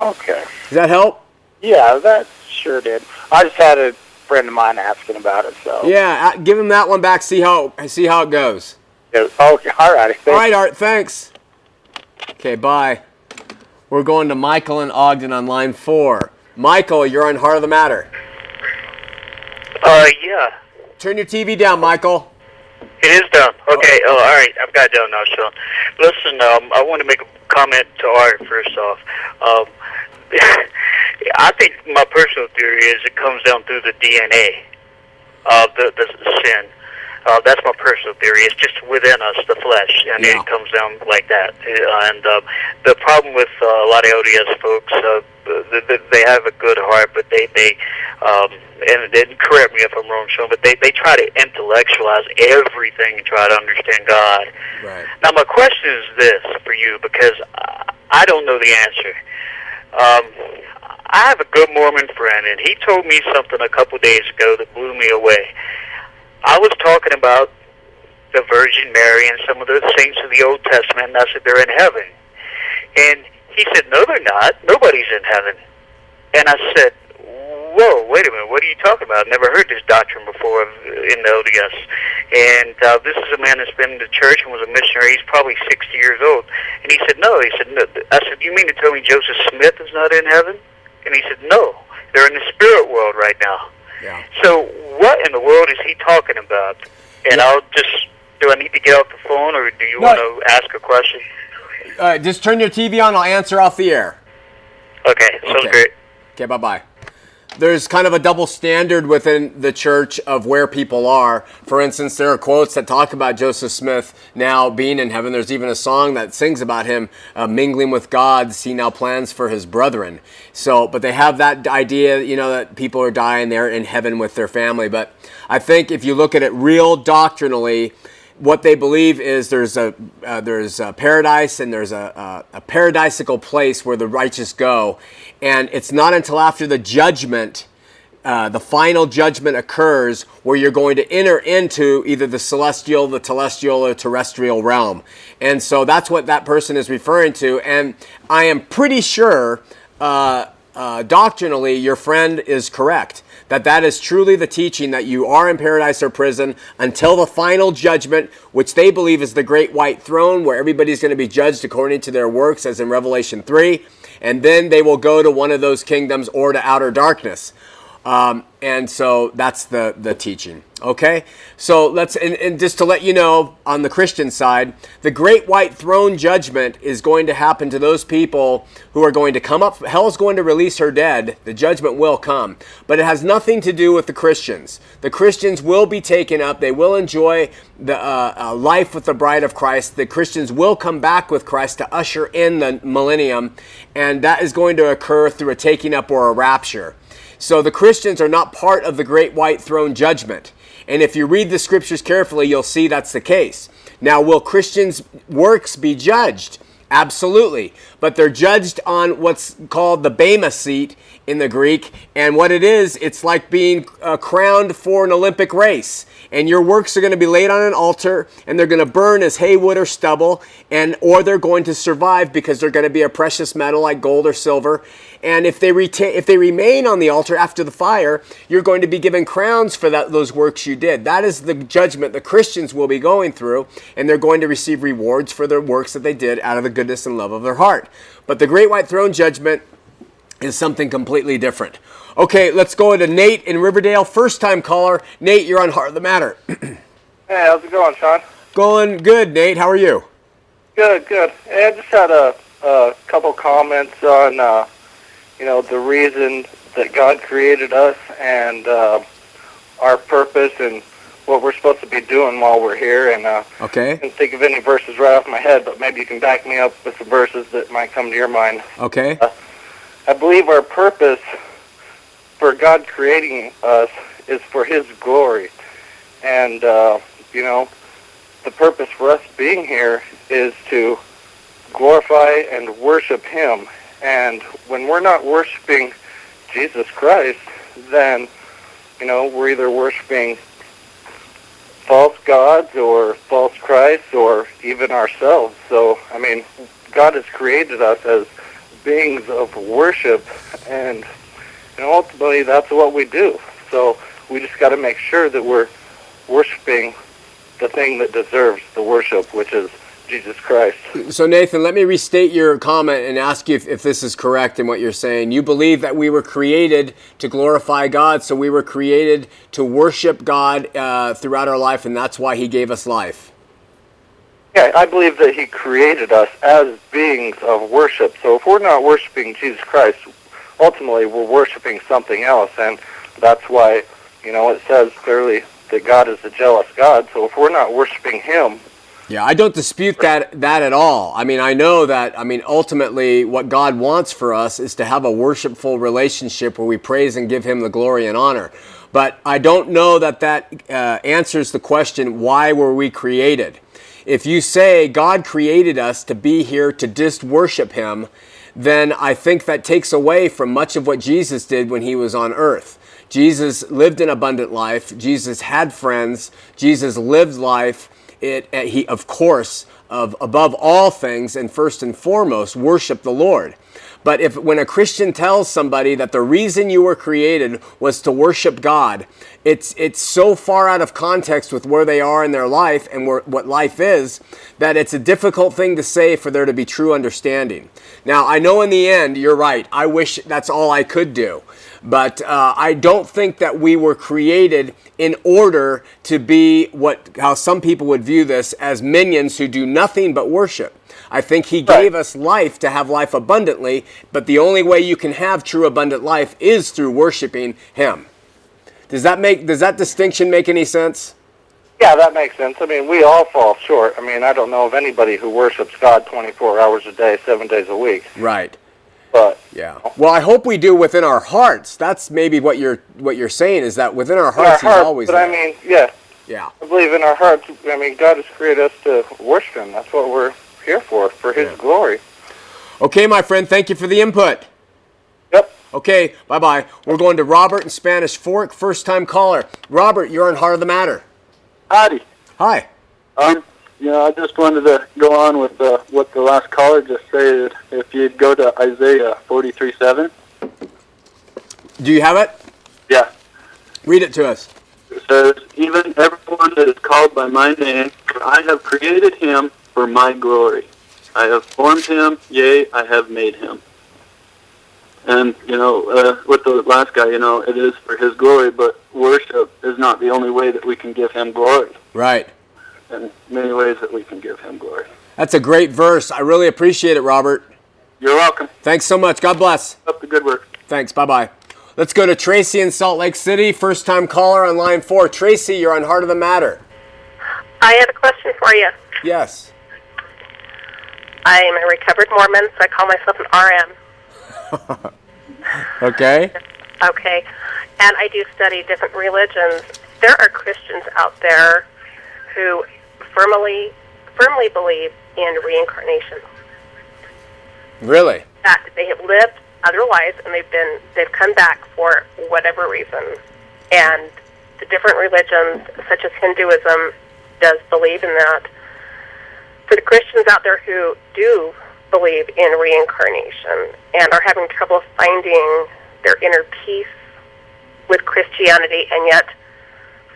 Okay. Does that help? Yeah, that sure did. I just had a friend of mine asking about it, so Yeah, uh, give him that one back. See how see how it goes. Yeah, Okay. [laughs] All righty. All right, Art. Thanks. Okay, bye. We're going to Michael and Ogden on line four. Michael, you're on Heart of the Matter. Uh, yeah. Turn your TV down, Michael. It is done. Okay. Oh, all right. I've got it down now, Shawn. Listen, um, I want to make a comment to Art first off. Um, [laughs] I think my personal theory is it comes down through the DNA of the, the, the sin. Uh, that's my personal theory. It's just within us, the flesh, and Yeah. it comes down like that. Uh, and um, the problem with uh, a lot of LDS folks, uh, th- th- they have a good heart, but they they um, and, and correct me if I'm wrong, Shawn, but they they try to intellectualize everything and try to understand God. Right. Now, my question is this for you because I- I don't know the answer. Um, I have a good Mormon friend, and he told me something a couple days ago that blew me away. I was talking about the Virgin Mary and some of the saints of the Old Testament, and I said they're in heaven. And he said, No, they're not. Nobody's in heaven. And I said, Whoa, wait a minute. What are you talking about? I've never heard this doctrine before in the LDS. And uh, this is a man that's been in the church and was a missionary. He's probably 60 years old. And he said, No. He said, no. I said, You mean to tell me Joseph Smith is not in heaven? And he said, No. They're in the spirit world right now. Yeah. So what in the world is he talking about? And I'll just do I need to get off the phone or do you No. want to ask a question? Uh, just turn your TV on. I'll answer off the air. Okay, sounds Okay. great. Okay, bye bye. There's kind of a double standard within the church of where people are. For instance, there are quotes that talk about Joseph Smith now being in heaven. There's even a song that sings about him uh, mingling with God. He now plans for his brethren. So, but they have that idea, you know, that people are dying there in heaven with their family. But I think if you look at it real doctrinally, what they believe is there's a uh, there's a paradise and there's a, a, a paradisical place where the righteous go, and it's not until after the judgment, uh, the final judgment occurs, where you're going to enter into either the celestial, the telestial, or terrestrial realm, and so that's what that person is referring to, and I am pretty sure. Uh, uh, doctrinally, your friend is correct. That that is truly the teaching that you are in paradise or prison until the final judgment, which they believe is the great white throne, where everybody's going to be judged according to their works, as in Revelation 3. And then they will go to one of those kingdoms or to outer darkness. Um, and so that's the, the teaching. Okay? So let's, and, and just to let you know, on the Christian side, the great white throne judgment is going to happen to those people who are going to come up. Hell's going to release her dead. The judgment will come. But it has nothing to do with the Christians. The Christians will be taken up. They will enjoy the uh, uh, life with the bride of Christ. The Christians will come back with Christ to usher in the millennium. And that is going to occur through a taking up or a rapture. So the Christians are not part of the great white throne judgment. And if you read the scriptures carefully, you'll see that's the case. Now, will Christians' works be judged? Absolutely. But they're judged on what's called the Bema seat in the Greek. And what it is, it's like being uh, crowned for an Olympic race. And your works are going to be laid on an altar and they're going to burn as hay, wood, or stubble. And, or they're going to survive because they're going to be a precious metal like gold or silver. And if they retain, if they remain on the altar after the fire, you're going to be given crowns for that, those works you did. That is the judgment the Christians will be going through, and they're going to receive rewards for their works that they did out of the goodness and love of their heart. But the great white throne judgment is something completely different. Okay, let's go to Nate in Riverdale, first time caller. Nate, you're on Heart of the Matter. [clears throat] Hey, how's it going, Shawn? Going good, Nate. How are you? Good, good. Hey, I just had a, a couple comments on, uh, you know, the reason that God created us and uh, our purpose and what we're supposed to be doing while we're here. And uh, I Okay. can't think of any verses right off my head, but maybe you can back me up with some verses that might come to your mind. Okay. I believe our purpose for God creating us is for His glory. And, uh, you know, the purpose for us being here is to glorify and worship Him. And when we're not worshiping Jesus Christ, then, you know, we're either worshiping false gods or false Christ or even ourselves. So, I mean, God has created us as beings of worship, and you know, ultimately that's what we do. So we just got to make sure that we're worshiping the thing that deserves the worship, which is Jesus Christ. So, Nathan, let me restate your comment and ask you if, if this is correct in what you're saying. You believe that we were created to glorify God, so we were created to worship God uh, throughout our life, and that's why He gave us life. Yeah, I believe that He created us as beings of worship. So if we're not worshiping Jesus Christ, ultimately we're worshiping something else, and that's why you know it says clearly that God is a jealous God. So if we're not worshiping Him, Yeah, I don't dispute that that at all. I mean, I know that. I mean, ultimately, what God wants for us is to have a worshipful relationship where we praise and give Him the glory and honor. But I don't know that that uh, answers the question: Why were we created? If you say God created us to be here to just worship Him, then I think that takes away from much of what Jesus did when He was on earth. Jesus lived an abundant life. Jesus had friends. Jesus lived life. It, uh, he, of course, of above all things and first and foremost, worshiped the Lord. But if when a Christian tells somebody that the reason you were created was to worship God, it's it's so far out of context with where they are in their life and where, what life is that it's a difficult thing to say for there to be true understanding. Now, I know in the end you're right. I wish that's all I could do. But uh, I don't think that we were created in order to be what how some people would view this as minions who do nothing but worship. I think he gave us life to have life abundantly, but the only way you can have true abundant life is through worshiping him. Does that make does that distinction make any sense? yeah, that makes sense. I mean, we all fall short. I mean, I don't know of anybody who worships God 24 hours a day, seven days a week. Right. But Yeah. Well, I hope we do within our hearts. That's maybe what you're what you're saying is that within our in our hearts he's hearts, always but there. I mean, yeah, yeah. I believe in our hearts. I mean, God has created us to worship Him. That's what we're here for, for His Yeah. glory. Okay, my friend, thank you for the input. Yep. Okay, bye bye. We're going to Robert in Spanish Fork, first time caller. Robert, you're on Heart of the Matter. Howdy. Hi. Um, you know, I just wanted to go on with uh, what the last caller just said. If you'd go to Isaiah 43:7, Do you have it? yeah, Read it to us. it says, "Even everyone that is called by my name, I have created him for my glory. I have formed him; yea, I have made him." And you know, uh, with the last guy, you know, it is for his glory, but worship is not the only way that we can give him glory. Right. And many ways that we can give him glory. That's a great verse. I really appreciate it, Robert. You're welcome. Thanks so much. God bless. Up the good work. Thanks. Bye bye. Let's go to Tracy in Salt Lake City, first time caller on line four. Tracy, you're on Heart of the Matter. I have a question for you. Yes. I am a recovered Mormon, so I call myself an RM. [laughs] Okay. Okay. And I do study different religions. There are Christians out there who firmly firmly believe in reincarnation. Really? That they have lived other lives and they've been they've come back for whatever reason. And the different religions such as Hinduism does believe in that. For the Christians out there who do believe in reincarnation and are having trouble finding their inner peace with Christianity and yet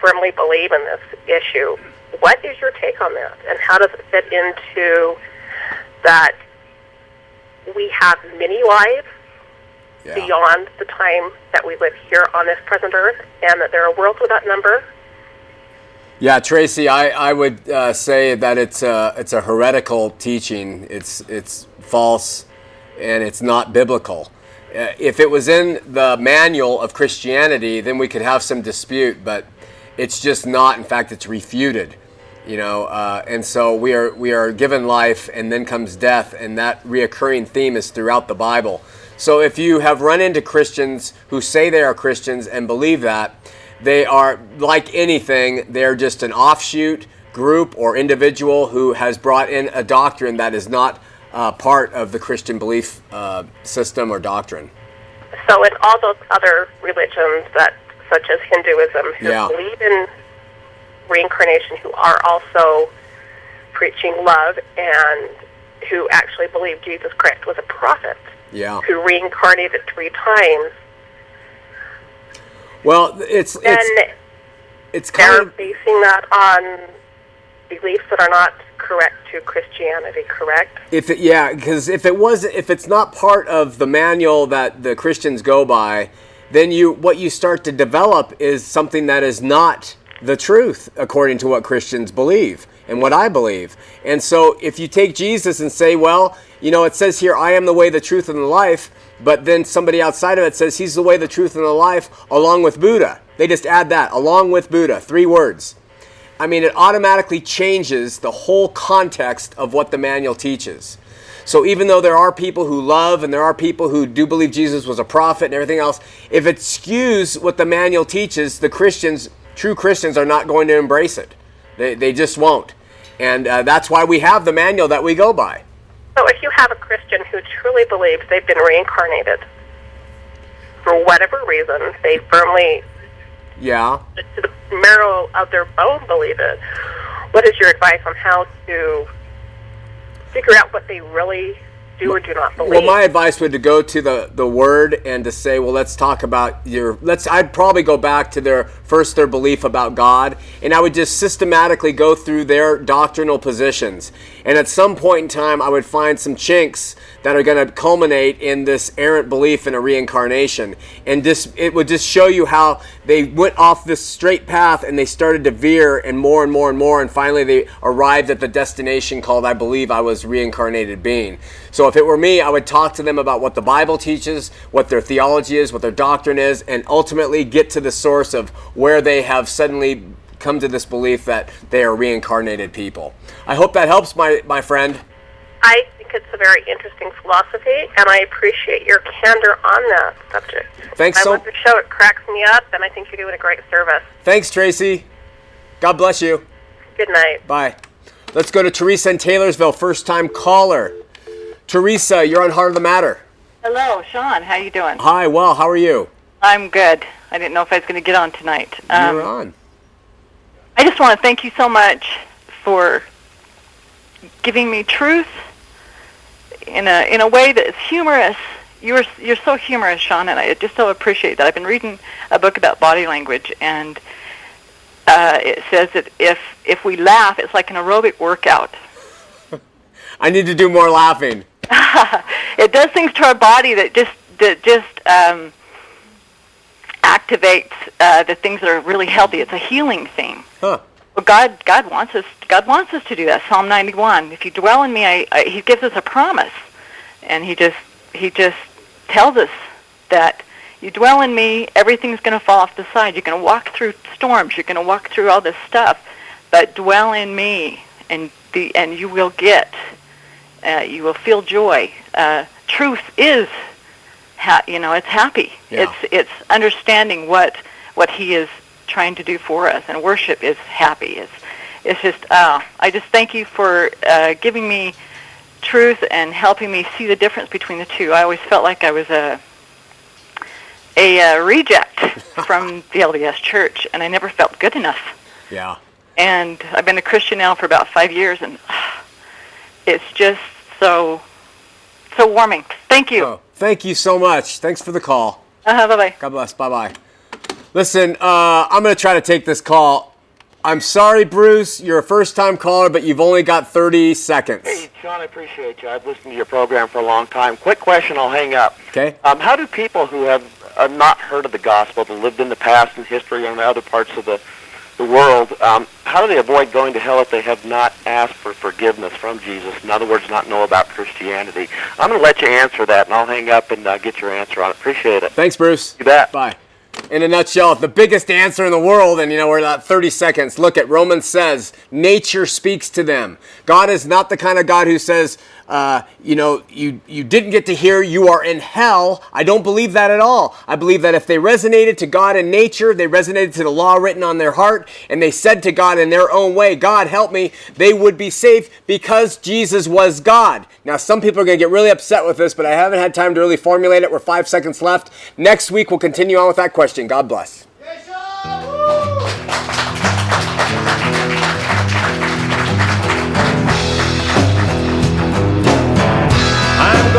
firmly believe in this issue. What is your take on that? And how does it fit into that we have many lives Yeah. beyond the time that we live here on this present earth and that there are worlds without number? Yeah, Tracy, I, I would uh, say that it's a, it's a heretical teaching. It's, it's false and it's not biblical. Uh, if it was in the manual of Christianity, then we could have some dispute, but it's just not. In fact, it's refuted. You know, uh, and so we are we are given life, and then comes death, and that reoccurring theme is throughout the Bible. So if you have run into Christians who say they are Christians and believe that, they are like anything, they're just an offshoot group or individual who has brought in a doctrine that is not uh, part of the Christian belief uh, system or doctrine. So, in all those other religions that, such as Hinduism, who Yeah. believe in reincarnation, who are also preaching love, and who actually believe Jesus Christ was a prophet Yeah. who reincarnated three times, Well, it's it's it's kind they're of basing that on beliefs that are not correct to Christianity. Correct? if it, yeah, because if it was if it's not part of the manual that the Christians go by, then you what you start to develop is something that is not the truth according to what Christians believe and what I believe. And so if you take Jesus and say, well, you know, it says here, I am the way, the truth, and the life, but then somebody outside of it says he's the way, the truth, and the life, along with Buddha. They just add that along with Buddha, three words. I mean, it automatically changes the whole context of what the manual teaches. So even though there are people who love and there are people who do believe Jesus was a prophet and everything else, if it skews what the manual teaches, the Christians, true Christians, are not going to embrace it. They, they just won't. And uh, that's why we have the manual that we go by. So if you have a Christian who truly believes they've been reincarnated, for whatever reason, they firmly, Yeah. to the marrow of their bone, believe it, what is your advice on how to figure out what they really do or do not believe? Well, my advice would to go to the, the word and to say, well, let's talk about your. Let's. I'd probably go back to their first their belief about God, and I would just systematically go through their doctrinal positions. And at some point in time, I would find some chinks that are going to culminate in this errant belief in a reincarnation, and just it would just show you how they went off this straight path and they started to veer and more and more and more, and finally they arrived at the destination called "I believe I was reincarnated being." So if it were me, I would talk to them about what the Bible teaches, what their theology is, what their doctrine is, and ultimately get to the source of where they have suddenly come to this belief that they are reincarnated people. I hope that helps, my, my friend. I think it's a very interesting philosophy, and I appreciate your candor on that subject. Thanks I so- love the show. It cracks me up, and I think you're doing a great service. Thanks, Tracy. God bless you. Good night. Bye. Let's go to Teresa in Taylorsville, first time caller. Teresa, you're on Heart of the Matter. Hello, Shawn. How are you doing? Hi, well, how are you? I'm good. I didn't know if I was going to get on tonight. Um, you're on. I just want to thank you so much for giving me truth in a in a way that is humorous. You're you're so humorous, Shawn, and I just so appreciate that. I've been reading a book about body language, and uh, it says that if if we laugh, it's like an aerobic workout. [laughs] I need to do more laughing. [laughs] it does things to our body that just that just um, activates uh, the things that are really healthy. It's a healing thing. Huh. Well, God, God wants us. God wants us to do that. Psalm 91. If you dwell in me, I, I, He gives us a promise, and He just He just tells us that you dwell in me, everything's going to fall off the side. You're going to walk through storms. You're going to walk through all this stuff, but dwell in me, and the and you will get. Uh, you will feel joy. Uh, truth is, ha- you know, it's happy. Yeah. It's it's understanding what what He is trying to do for us, and worship is happy. It's it's just. Uh, I just thank you for uh, giving me truth and helping me see the difference between the two. I always felt like I was a a uh, reject [laughs] from the LDS Church, and I never felt good enough. Yeah. And I've been a Christian now for about five years, and [sighs] it's just so so warming. Thank you. Oh, thank you so much. Thanks for the call. Uh-huh, bye bye. God bless. Bye bye. Listen, uh, I'm going to try to take this call. I'm sorry, Bruce. You're a first time caller, but you've only got 30 seconds. Hey, Shawn, I appreciate you. I've listened to your program for a long time. Quick question, I'll hang up. Okay. Um, how do people who have uh, not heard of the gospel, that lived in the past and history and other parts of the, the world, um, how do they avoid going to hell if they have not asked for forgiveness from Jesus? In other words, not know about Christianity. I'm going to let you answer that, and I'll hang up and uh, get your answer on it. Appreciate it. Thanks, Bruce. You bet. Bye. In a nutshell, the biggest answer in the world, and you know, we're about 30 seconds. Look at Romans says, nature speaks to them. God is not the kind of God who says, uh, you know, you, you didn't get to hear, you are in hell. I don't believe that at all. I believe that if they resonated to God and nature, they resonated to the law written on their heart, and they said to God in their own way, God, help me, they would be safe because Jesus was God. Now, some people are going to get really upset with this, but I haven't had time to really formulate it. We're five seconds left. Next week, we'll continue on with that question. God bless.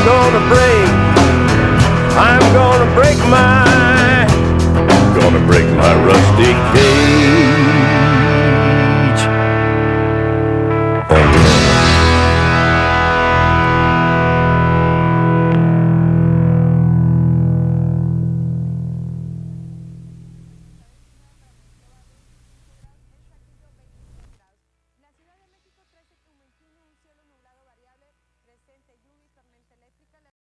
I'm gonna break. I'm gonna break my. gonna break my rusty cage.